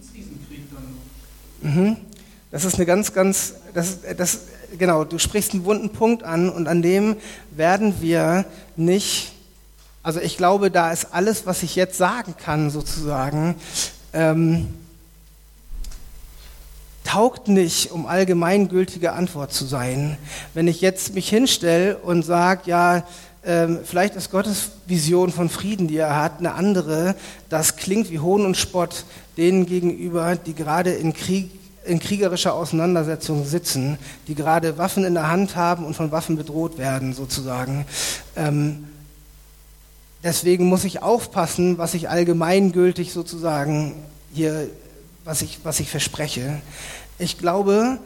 gibt es diesen Krieg dann noch. Mhm. Das ist eine ganz, ganz, das, das, genau, du sprichst einen wunden Punkt an und an dem werden wir nicht, also ich glaube, da ist alles, was ich jetzt sagen kann, sozusagen, ähm, taugt nicht, um allgemeingültige Antwort zu sein. Wenn ich jetzt mich hinstelle und sage, ja, vielleicht ist Gottes Vision von Frieden, die er hat, eine andere. Das klingt wie Hohn und Spott denen gegenüber, die gerade in, Krieg, in kriegerischer Auseinandersetzung sitzen, die gerade Waffen in der Hand haben und von Waffen bedroht werden, sozusagen. Ähm, deswegen muss ich aufpassen, was ich allgemeingültig sozusagen hier, was ich, was ich verspreche. Ich glaube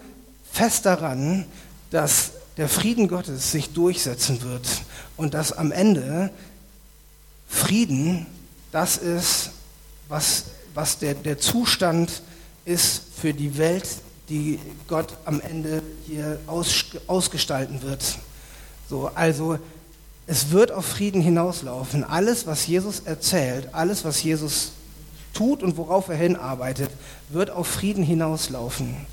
fest daran, dass der Frieden Gottes sich durchsetzen wird und dass am Ende Frieden das ist, was, was der, der Zustand ist für die Welt, die Gott am Ende hier aus, ausgestalten wird. So, also es wird auf Frieden hinauslaufen. Alles, was Jesus erzählt, alles, was Jesus tut und worauf er hinarbeitet, wird auf Frieden hinauslaufen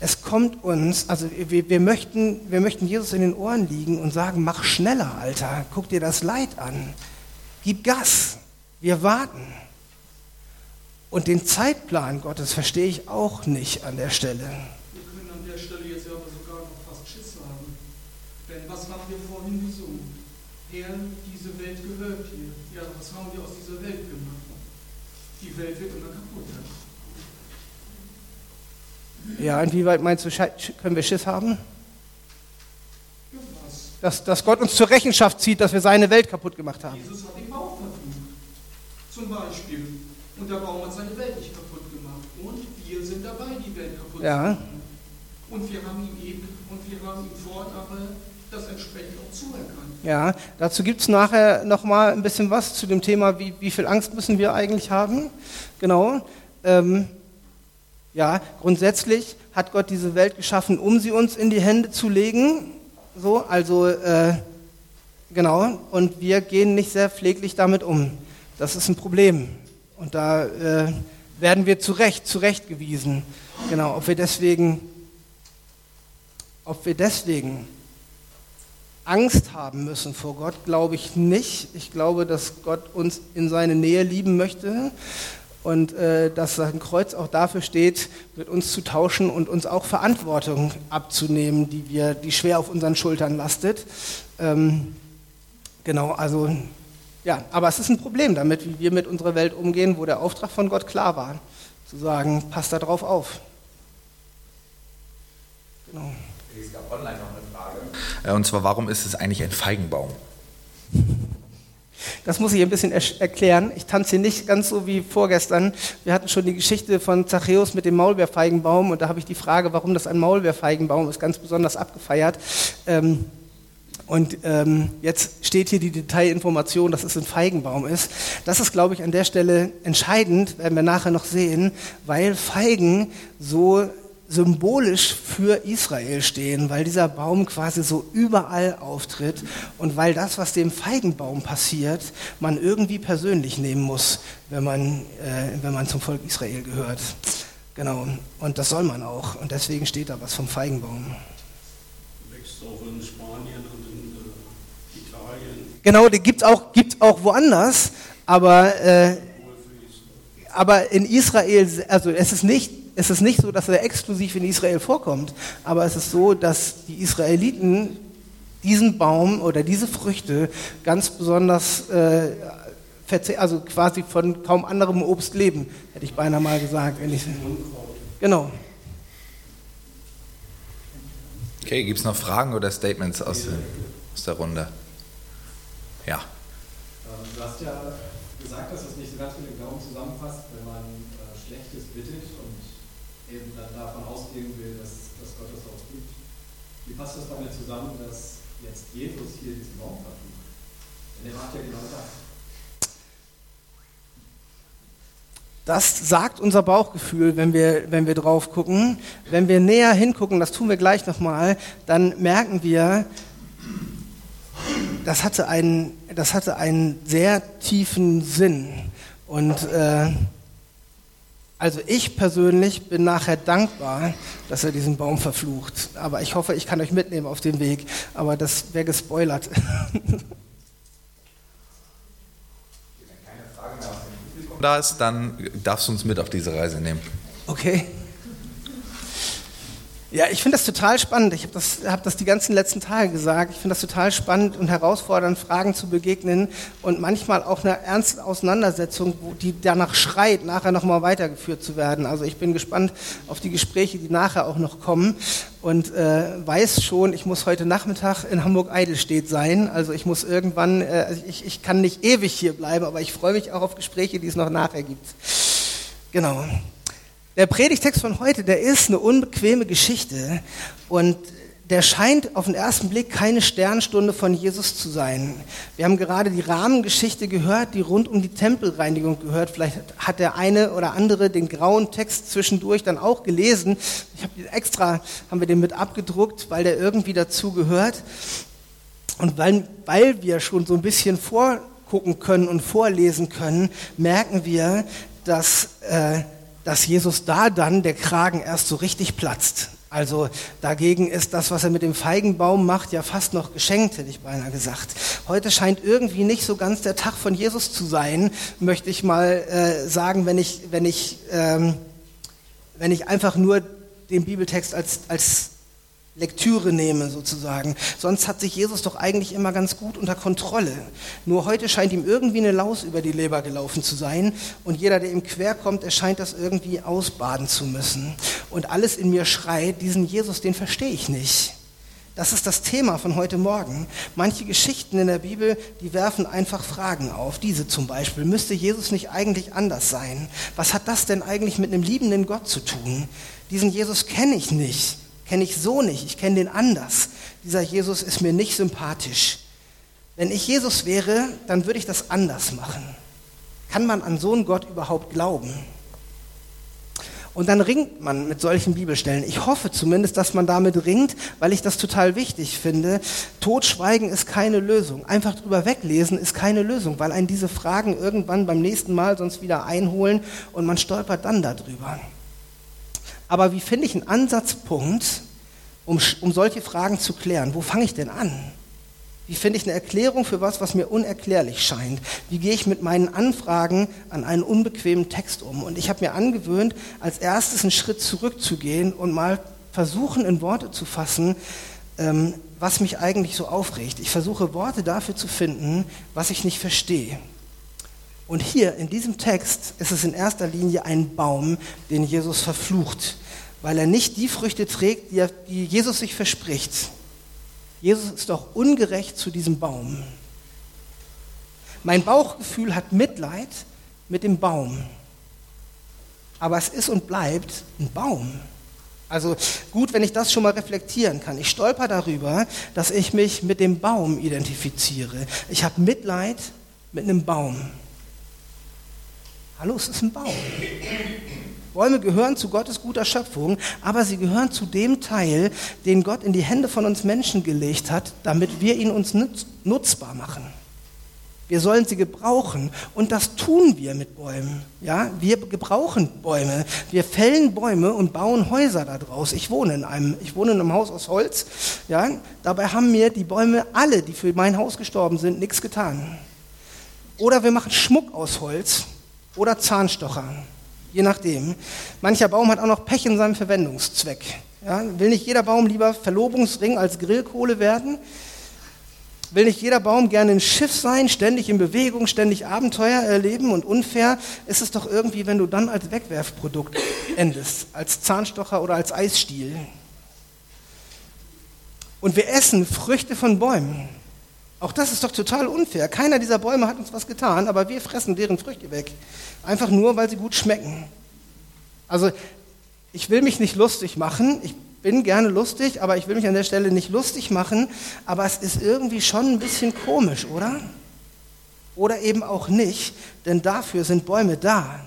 es kommt uns, also wir, wir, möchten, wir möchten Jesus in den Ohren liegen und sagen, mach schneller, Alter, guck dir das Leid an, gib Gas, wir warten. Und den Zeitplan Gottes verstehe ich auch nicht an der Stelle. Wir können an der Stelle jetzt aber sogar noch fast Schiss haben. Denn was haben wir vorhin gesungen? Herr, diese Welt gehört dir. Ja, was haben wir aus dieser Welt gemacht? Die Welt wird immer kaputter. Ja, inwieweit meinst du, können wir Schiss haben? Dass, dass Gott uns zur Rechenschaft zieht, dass wir seine Welt kaputt gemacht haben. Jesus hat den Baum verflucht. Zum Beispiel. Und der Baum hat seine Welt nicht kaputt gemacht. Und wir sind dabei, die Welt kaputt ja. zu machen. Und wir haben ihm eben, und wir haben ihm aber das entsprechend auch zuerkannt. Ja, dazu gibt es nachher nochmal ein bisschen was zu dem Thema, wie, wie viel Angst müssen wir eigentlich haben. Genau. Ähm, ja, grundsätzlich hat Gott diese Welt geschaffen, um sie uns in die Hände zu legen. So, also äh, genau. Und wir gehen nicht sehr pfleglich damit um. Das ist ein Problem. Und da äh, werden wir zu Recht zurechtgewiesen. Genau. Ob wir deswegen, ob wir deswegen Angst haben müssen vor Gott, glaube ich nicht. Ich glaube, dass Gott uns in seine Nähe lieben möchte und äh, dass sein Kreuz auch dafür steht, mit uns zu tauschen und uns auch Verantwortung abzunehmen, die, wir, die schwer auf unseren Schultern lastet. Ähm, genau, also ja, aber es ist ein Problem damit, wie wir mit unserer Welt umgehen, wo der Auftrag von Gott klar war, zu sagen, passt da drauf auf. Genau. Es gab online noch eine Frage. Äh, und zwar, warum ist es eigentlich ein Feigenbaum? Das muss ich ein bisschen er erklären. Ich tanze hier nicht ganz so wie vorgestern. Wir hatten schon die Geschichte von Zachäus mit dem Maulbeerfeigenbaum und da habe ich die Frage, warum das ein Maulbeerfeigenbaum ist, ganz besonders abgefeiert. Ähm, und ähm, jetzt steht hier die Detailinformation, dass es ein Feigenbaum ist. Das ist, glaube ich, an der Stelle entscheidend, werden wir nachher noch sehen, weil Feigen so symbolisch für Israel stehen, weil dieser Baum quasi so überall auftritt und weil das, was dem Feigenbaum passiert, man irgendwie persönlich nehmen muss, wenn man, äh, wenn man zum Volk Israel gehört. Genau, und das soll man auch. Und deswegen steht da was vom Feigenbaum. Wächst auch in Spanien und in äh, Italien. Genau, die gibt es auch, gibt's auch woanders, aber, äh, aber in Israel, also es ist nicht es ist nicht so, dass er exklusiv in Israel vorkommt, aber es ist so, dass die Israeliten diesen Baum oder diese Früchte ganz besonders äh, also quasi von kaum anderem Obst leben, hätte ich beinahe mal gesagt. Wenn ich, genau. Okay, gibt es noch Fragen oder Statements aus, aus der Runde? Ja. Ähm, du hast ja gesagt, dass es nicht so ganz mit dem Glauben zusammenpasst, wenn man äh, Schlechtes bittet eben dann davon ausgehen will, dass, dass Gott das auch tut. Wie passt das damit zusammen, dass jetzt Jesus hier diesen Baum verflucht? Denn er macht ja genau das. Das sagt unser Bauchgefühl, wenn wir, wenn wir drauf gucken. Wenn wir näher hingucken, das tun wir gleich nochmal, dann merken wir, das hatte einen, das hatte einen sehr tiefen Sinn. Und äh, Also ich persönlich bin nachher dankbar, dass er diesen Baum verflucht. Aber ich hoffe, ich kann euch mitnehmen auf den Weg. Aber das wäre gespoilert. da ist, dann darfst du uns mit auf diese Reise nehmen. Okay. Ja, ich finde das total spannend. Ich habe das, hab das die ganzen letzten Tage gesagt. Ich finde das total spannend und herausfordernd, Fragen zu begegnen und manchmal auch eine ernste Auseinandersetzung, die danach schreit, nachher nochmal weitergeführt zu werden. Also ich bin gespannt auf die Gespräche, die nachher auch noch kommen und äh, weiß schon, ich muss heute Nachmittag in Hamburg-Eidelstedt sein. Also ich muss irgendwann, äh, also ich, ich kann nicht ewig hier bleiben, aber ich freue mich auch auf Gespräche, die es noch nachher gibt. Genau. Der Predigtext von heute, der ist eine unbequeme Geschichte und der scheint auf den ersten Blick keine Sternstunde von Jesus zu sein. Wir haben gerade die Rahmengeschichte gehört, die rund um die Tempelreinigung gehört. Vielleicht hat der eine oder andere den grauen Text zwischendurch dann auch gelesen. Ich habe extra, haben wir den mit abgedruckt, weil der irgendwie dazu gehört. Und weil, weil wir schon so ein bisschen vorgucken können und vorlesen können, merken wir, dass äh, dass Jesus da dann der Kragen erst so richtig platzt. Also dagegen ist das, was er mit dem Feigenbaum macht, ja fast noch geschenkt, hätte ich beinahe gesagt. Heute scheint irgendwie nicht so ganz der Tag von Jesus zu sein, möchte ich mal äh, sagen, wenn ich, wenn, ich, ähm, wenn ich einfach nur den Bibeltext als, als Lektüre nehme sozusagen. Sonst hat sich Jesus doch eigentlich immer ganz gut unter Kontrolle. Nur heute scheint ihm irgendwie eine Laus über die Leber gelaufen zu sein und jeder, der ihm quer kommt, er scheint das irgendwie ausbaden zu müssen. Und alles in mir schreit, diesen Jesus, den verstehe ich nicht. Das ist das Thema von heute Morgen. Manche Geschichten in der Bibel, die werfen einfach Fragen auf. Diese zum Beispiel. Müsste Jesus nicht eigentlich anders sein? Was hat das denn eigentlich mit einem liebenden Gott zu tun? Diesen Jesus kenne ich nicht kenne ich so nicht, ich kenne den anders. Dieser Jesus ist mir nicht sympathisch. Wenn ich Jesus wäre, dann würde ich das anders machen. Kann man an so einen Gott überhaupt glauben? Und dann ringt man mit solchen Bibelstellen. Ich hoffe zumindest, dass man damit ringt, weil ich das total wichtig finde. Totschweigen ist keine Lösung. Einfach drüber weglesen ist keine Lösung, weil einen diese Fragen irgendwann beim nächsten Mal sonst wieder einholen und man stolpert dann darüber. Aber wie finde ich einen Ansatzpunkt, um, um solche Fragen zu klären? Wo fange ich denn an? Wie finde ich eine Erklärung für was, was mir unerklärlich scheint? Wie gehe ich mit meinen Anfragen an einen unbequemen Text um? Und ich habe mir angewöhnt, als erstes einen Schritt zurückzugehen und mal versuchen, in Worte zu fassen, ähm, was mich eigentlich so aufregt. Ich versuche Worte dafür zu finden, was ich nicht verstehe. Und hier in diesem Text ist es in erster Linie ein Baum, den Jesus verflucht, weil er nicht die Früchte trägt, die, Jesus sich verspricht. Jesus ist doch ungerecht zu diesem Baum. Mein Bauchgefühl hat Mitleid mit dem Baum. Aber es ist und bleibt ein Baum. Also gut, wenn ich das schon mal reflektieren kann. Ich stolper darüber, dass ich mich mit dem Baum identifiziere. Ich habe Mitleid mit einem Baum. Hallo, es ist ein Baum. Bäume gehören zu Gottes guter Schöpfung, aber sie gehören zu dem Teil, den Gott in die Hände von uns Menschen gelegt hat, damit wir ihn uns nutzbar machen. Wir sollen sie gebrauchen und das tun wir mit Bäumen. Ja, wir gebrauchen Bäume. Wir fällen Bäume und bauen Häuser daraus. Ich wohne in einem, ich wohne in einem Haus aus Holz. Ja, dabei haben mir die Bäume alle, die für mein Haus gestorben sind, nichts getan. Oder wir machen Schmuck aus Holz oder Zahnstocher, je nachdem. Mancher Baum hat auch noch Pech in seinem Verwendungszweck. Ja, will nicht jeder Baum lieber Verlobungsring als Grillkohle werden? Will nicht jeder Baum gerne ein Schiff sein, ständig in Bewegung, ständig Abenteuer erleben? Und unfair ist es doch irgendwie, wenn du dann als Wegwerfprodukt endest, als Zahnstocher oder als Eisstiel. Und wir essen Früchte von Bäumen. Auch das ist doch total unfair. Keiner dieser Bäume hat uns was getan, aber wir fressen deren Früchte weg. Einfach nur, weil sie gut schmecken. Also, ich will mich nicht lustig machen. Ich bin gerne lustig, aber ich will mich an der Stelle nicht lustig machen. Aber es ist irgendwie schon ein bisschen komisch, oder? Oder eben auch nicht, denn dafür sind Bäume da.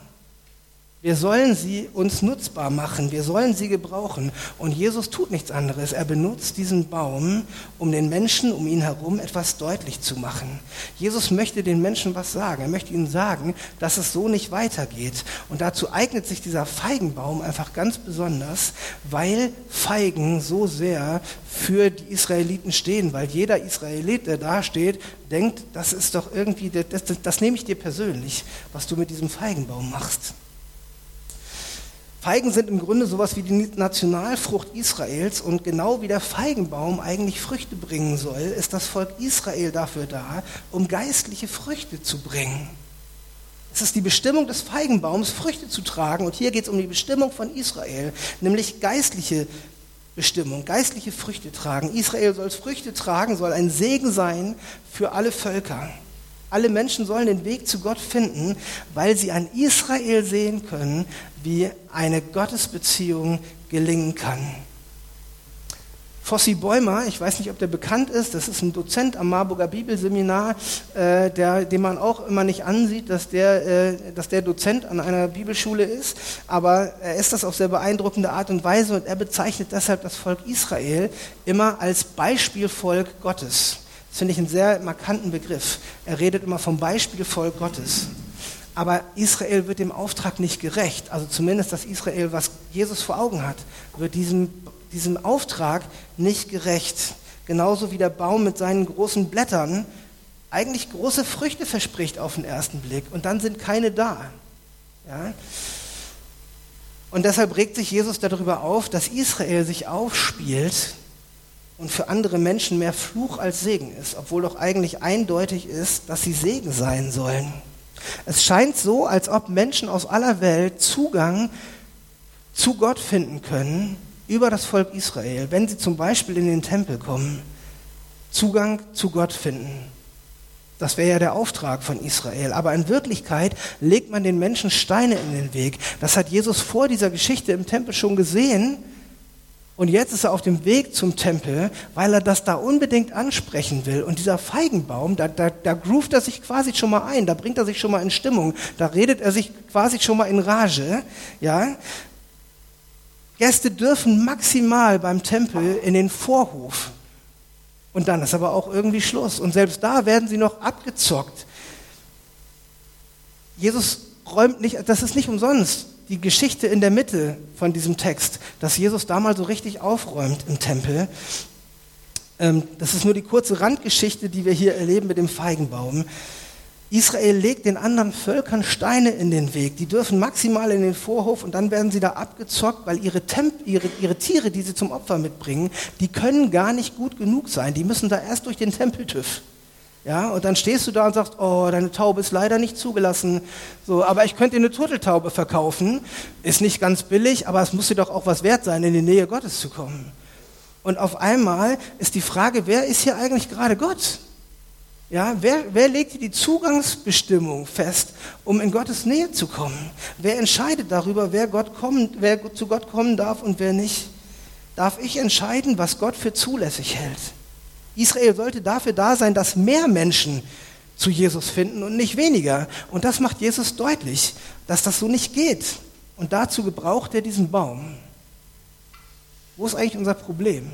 Wir sollen sie uns nutzbar machen, wir sollen sie gebrauchen. Und Jesus tut nichts anderes. Er benutzt diesen Baum, um den Menschen um ihn herum etwas deutlich zu machen. Jesus möchte den Menschen was sagen. Er möchte ihnen sagen, dass es so nicht weitergeht. Und dazu eignet sich dieser Feigenbaum einfach ganz besonders, weil Feigen so sehr für die Israeliten stehen. Weil jeder Israelit, der da steht, denkt, das ist doch irgendwie, das, das, das nehme ich dir persönlich, was du mit diesem Feigenbaum machst. Feigen sind im Grunde sowas wie die Nationalfrucht Israels und genau wie der Feigenbaum eigentlich Früchte bringen soll, ist das Volk Israel dafür da, um geistliche Früchte zu bringen. Es ist die Bestimmung des Feigenbaums, Früchte zu tragen und hier geht es um die Bestimmung von Israel, nämlich geistliche Bestimmung, geistliche Früchte tragen. Israel soll Früchte tragen, soll ein Segen sein für alle Völker. Alle Menschen sollen den Weg zu Gott finden, weil sie an Israel sehen können, wie eine Gottesbeziehung gelingen kann. Fossi Bäumer, ich weiß nicht, ob der bekannt ist, das ist ein Dozent am Marburger Bibelseminar, äh, der, den man auch immer nicht ansieht, dass der, äh, dass der Dozent an einer Bibelschule ist, aber er ist das auf sehr beeindruckende Art und Weise und er bezeichnet deshalb das Volk Israel immer als Beispielvolk Gottes. Das finde ich einen sehr markanten Begriff. Er redet immer vom Beispielvolk Gottes. Aber Israel wird dem Auftrag nicht gerecht. Also zumindest das Israel, was Jesus vor Augen hat, wird diesem, diesem Auftrag nicht gerecht. Genauso wie der Baum mit seinen großen Blättern eigentlich große Früchte verspricht auf den ersten Blick und dann sind keine da. Ja? Und deshalb regt sich Jesus darüber auf, dass Israel sich aufspielt und für andere Menschen mehr Fluch als Segen ist, obwohl doch eigentlich eindeutig ist, dass sie Segen sein sollen. Es scheint so, als ob Menschen aus aller Welt Zugang zu Gott finden können über das Volk Israel, wenn sie zum Beispiel in den Tempel kommen, Zugang zu Gott finden. Das wäre ja der Auftrag von Israel. Aber in Wirklichkeit legt man den Menschen Steine in den Weg. Das hat Jesus vor dieser Geschichte im Tempel schon gesehen und jetzt ist er auf dem Weg zum Tempel, weil er das da unbedingt ansprechen will. Und dieser Feigenbaum, da, da, da groovt er sich quasi schon mal ein, da bringt er sich schon mal in Stimmung, da redet er sich quasi schon mal in Rage. Ja? Gäste dürfen maximal beim Tempel in den Vorhof. Und dann ist aber auch irgendwie Schluss. Und selbst da werden sie noch abgezockt. Jesus räumt nicht, das ist nicht umsonst die Geschichte in der Mitte von diesem Text, dass Jesus da mal so richtig aufräumt im Tempel. Ähm, das ist nur die kurze Randgeschichte, die wir hier erleben mit dem Feigenbaum. Israel legt den anderen Völkern Steine in den Weg. Die dürfen maximal in den Vorhof und dann werden sie da abgezockt, weil ihre, Temp ihre, ihre Tiere, die sie zum Opfer mitbringen, die können gar nicht gut genug sein. Die müssen da erst durch den Tempeltüff. Ja, und dann stehst du da und sagst, oh, deine Taube ist leider nicht zugelassen. So, aber ich könnte dir eine Turteltaube verkaufen. Ist nicht ganz billig, aber es muss dir doch auch was wert sein, in die Nähe Gottes zu kommen. Und auf einmal ist die Frage, wer ist hier eigentlich gerade Gott? Ja, wer, wer legt die Zugangsbestimmung fest, um in Gottes Nähe zu kommen? Wer entscheidet darüber, wer, Gott kommt, wer zu Gott kommen darf und wer nicht? Darf ich entscheiden, was Gott für zulässig hält? Israel sollte dafür da sein, dass mehr Menschen zu Jesus finden und nicht weniger. Und das macht Jesus deutlich, dass das so nicht geht. Und dazu gebraucht er diesen Baum. Wo ist eigentlich unser Problem?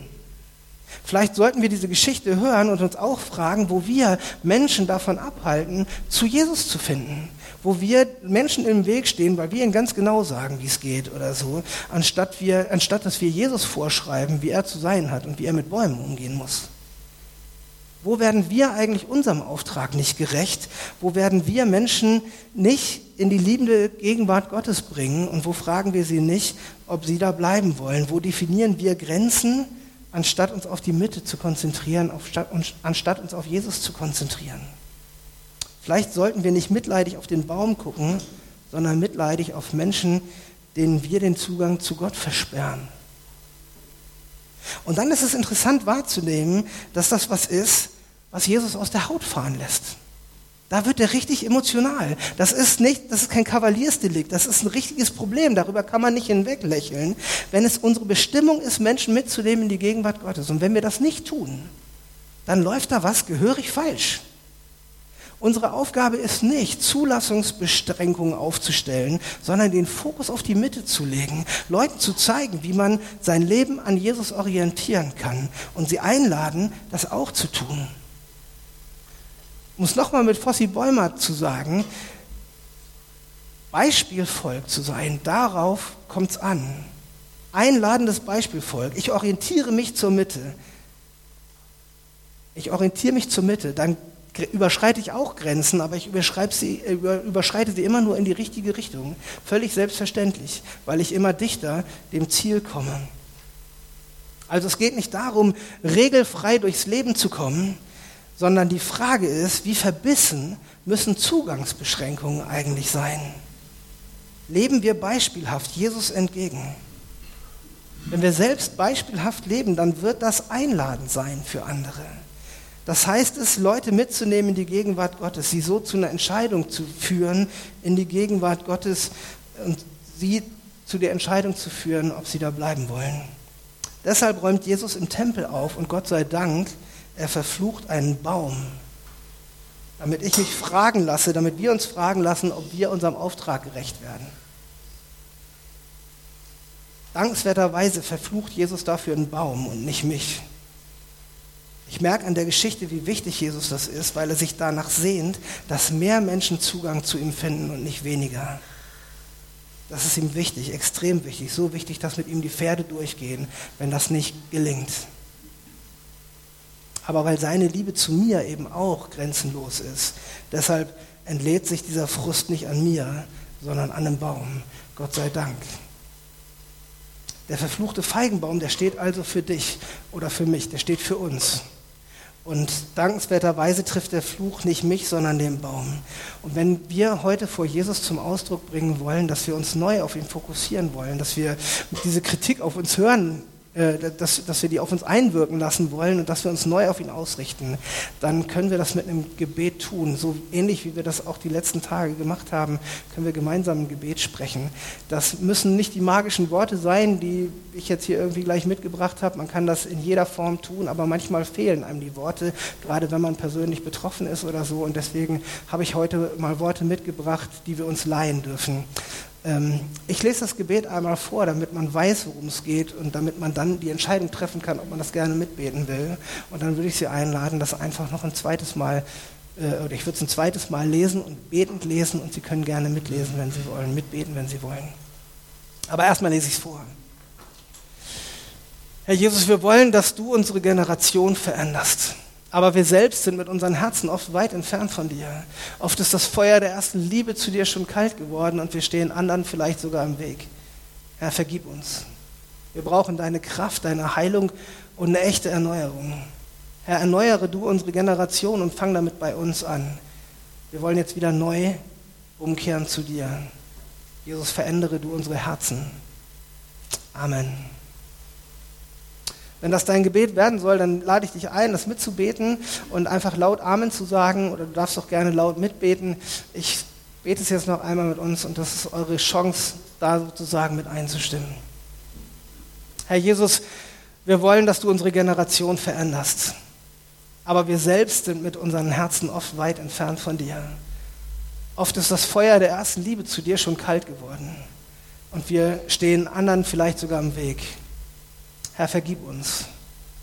Vielleicht sollten wir diese Geschichte hören und uns auch fragen, wo wir Menschen davon abhalten, zu Jesus zu finden. Wo wir Menschen im Weg stehen, weil wir ihnen ganz genau sagen, wie es geht oder so, anstatt, wir, anstatt dass wir Jesus vorschreiben, wie er zu sein hat und wie er mit Bäumen umgehen muss. Wo werden wir eigentlich unserem Auftrag nicht gerecht? Wo werden wir Menschen nicht in die liebende Gegenwart Gottes bringen? Und wo fragen wir sie nicht, ob sie da bleiben wollen? Wo definieren wir Grenzen, anstatt uns auf die Mitte zu konzentrieren, anstatt uns auf Jesus zu konzentrieren? Vielleicht sollten wir nicht mitleidig auf den Baum gucken, sondern mitleidig auf Menschen, denen wir den Zugang zu Gott versperren. Und dann ist es interessant wahrzunehmen, dass das was ist, was Jesus aus der Haut fahren lässt. Da wird er richtig emotional. Das ist nicht, das ist kein Kavaliersdelikt, das ist ein richtiges Problem. Darüber kann man nicht hinweglächeln. Wenn es unsere Bestimmung ist, Menschen mitzunehmen in die Gegenwart Gottes und wenn wir das nicht tun, dann läuft da was gehörig falsch. Unsere Aufgabe ist nicht, Zulassungsbeschränkungen aufzustellen, sondern den Fokus auf die Mitte zu legen, Leuten zu zeigen, wie man sein Leben an Jesus orientieren kann und sie einladen, das auch zu tun. Um es nochmal mit Fossi Bäumer zu sagen, Beispielvolk zu sein, darauf kommt es an. Einladendes Beispielvolk. Ich orientiere mich zur Mitte. Ich orientiere mich zur Mitte. Dann überschreite ich auch Grenzen, aber ich sie, überschreite sie immer nur in die richtige Richtung. Völlig selbstverständlich, weil ich immer dichter dem Ziel komme. Also es geht nicht darum, regelfrei durchs Leben zu kommen, sondern die Frage ist, wie verbissen müssen Zugangsbeschränkungen eigentlich sein? Leben wir beispielhaft Jesus entgegen? Wenn wir selbst beispielhaft leben, dann wird das einladend sein für andere. Das heißt es, Leute mitzunehmen in die Gegenwart Gottes, sie so zu einer Entscheidung zu führen, in die Gegenwart Gottes und sie zu der Entscheidung zu führen, ob sie da bleiben wollen. Deshalb räumt Jesus im Tempel auf und Gott sei Dank, er verflucht einen Baum, damit ich mich fragen lasse, damit wir uns fragen lassen, ob wir unserem Auftrag gerecht werden. Dankenswerterweise verflucht Jesus dafür einen Baum und nicht mich. Ich merke an der Geschichte, wie wichtig Jesus das ist, weil er sich danach sehnt, dass mehr Menschen Zugang zu ihm finden und nicht weniger. Das ist ihm wichtig, extrem wichtig, so wichtig, dass mit ihm die Pferde durchgehen, wenn das nicht gelingt. Aber weil seine Liebe zu mir eben auch grenzenlos ist, deshalb entlädt sich dieser Frust nicht an mir, sondern an dem Baum. Gott sei Dank. Der verfluchte Feigenbaum, der steht also für dich oder für mich, der steht für uns. Und dankenswerterweise trifft der Fluch nicht mich, sondern den Baum. Und wenn wir heute vor Jesus zum Ausdruck bringen wollen, dass wir uns neu auf ihn fokussieren wollen, dass wir diese Kritik auf uns hören dass, dass wir die auf uns einwirken lassen wollen und dass wir uns neu auf ihn ausrichten, dann können wir das mit einem Gebet tun. So ähnlich wie wir das auch die letzten Tage gemacht haben, können wir gemeinsam ein Gebet sprechen. Das müssen nicht die magischen Worte sein, die ich jetzt hier irgendwie gleich mitgebracht habe. Man kann das in jeder Form tun, aber manchmal fehlen einem die Worte, gerade wenn man persönlich betroffen ist oder so. Und deswegen habe ich heute mal Worte mitgebracht, die wir uns leihen dürfen. Ähm, ich lese das Gebet einmal vor, damit man weiß, worum es geht und damit man dann die Entscheidung treffen kann, ob man das gerne mitbeten will. Und dann würde ich Sie einladen, das einfach noch ein zweites Mal, äh, oder ich würde es ein zweites Mal lesen und betend lesen und Sie können gerne mitlesen, wenn Sie wollen, mitbeten, wenn Sie wollen. Aber erstmal lese ich es vor. Herr Jesus, wir wollen, dass du unsere Generation veränderst. Aber wir selbst sind mit unseren Herzen oft weit entfernt von dir. Oft ist das Feuer der ersten Liebe zu dir schon kalt geworden und wir stehen anderen vielleicht sogar im Weg. Herr, vergib uns. Wir brauchen deine Kraft, deine Heilung und eine echte Erneuerung. Herr, erneuere du unsere Generation und fang damit bei uns an. Wir wollen jetzt wieder neu umkehren zu dir. Jesus, verändere du unsere Herzen. Amen. Wenn das dein Gebet werden soll, dann lade ich dich ein, das mitzubeten und einfach laut Amen zu sagen oder du darfst auch gerne laut mitbeten. Ich bete es jetzt noch einmal mit uns und das ist eure Chance, da sozusagen mit einzustimmen. Herr Jesus, wir wollen, dass du unsere Generation veränderst. Aber wir selbst sind mit unseren Herzen oft weit entfernt von dir. Oft ist das Feuer der ersten Liebe zu dir schon kalt geworden. Und wir stehen anderen vielleicht sogar im Weg. Herr, vergib uns.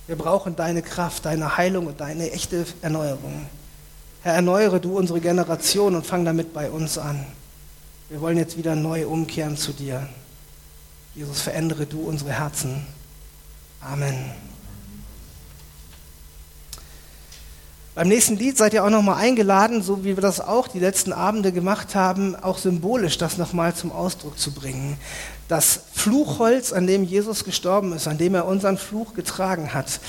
Wir brauchen deine Kraft, deine Heilung und deine echte Erneuerung. Herr, erneuere du unsere Generation und fang damit bei uns an. Wir wollen jetzt wieder neu umkehren zu dir. Jesus, verändere du unsere Herzen. Amen. Beim nächsten Lied seid ihr auch nochmal eingeladen, so wie wir das auch die letzten Abende gemacht haben, auch symbolisch das nochmal zum Ausdruck zu bringen das Fluchholz, an dem Jesus gestorben ist, an dem er unseren Fluch getragen hat,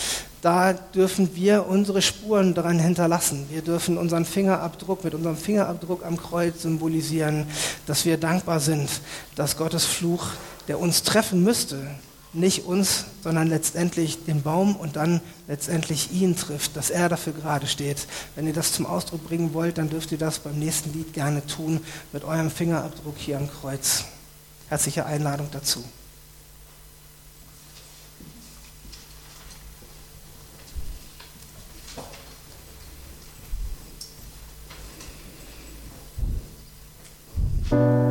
da dürfen wir unsere Spuren daran hinterlassen. Wir dürfen unseren Fingerabdruck mit unserem Fingerabdruck am Kreuz symbolisieren, dass wir dankbar sind, dass Gottes Fluch, der uns treffen müsste, nicht uns, sondern letztendlich den Baum und dann letztendlich ihn trifft, dass er dafür gerade steht. Wenn ihr das zum Ausdruck bringen wollt, dann dürft ihr das beim nächsten Lied gerne tun mit eurem Fingerabdruck hier am Kreuz. Herzliche Einladung dazu. thank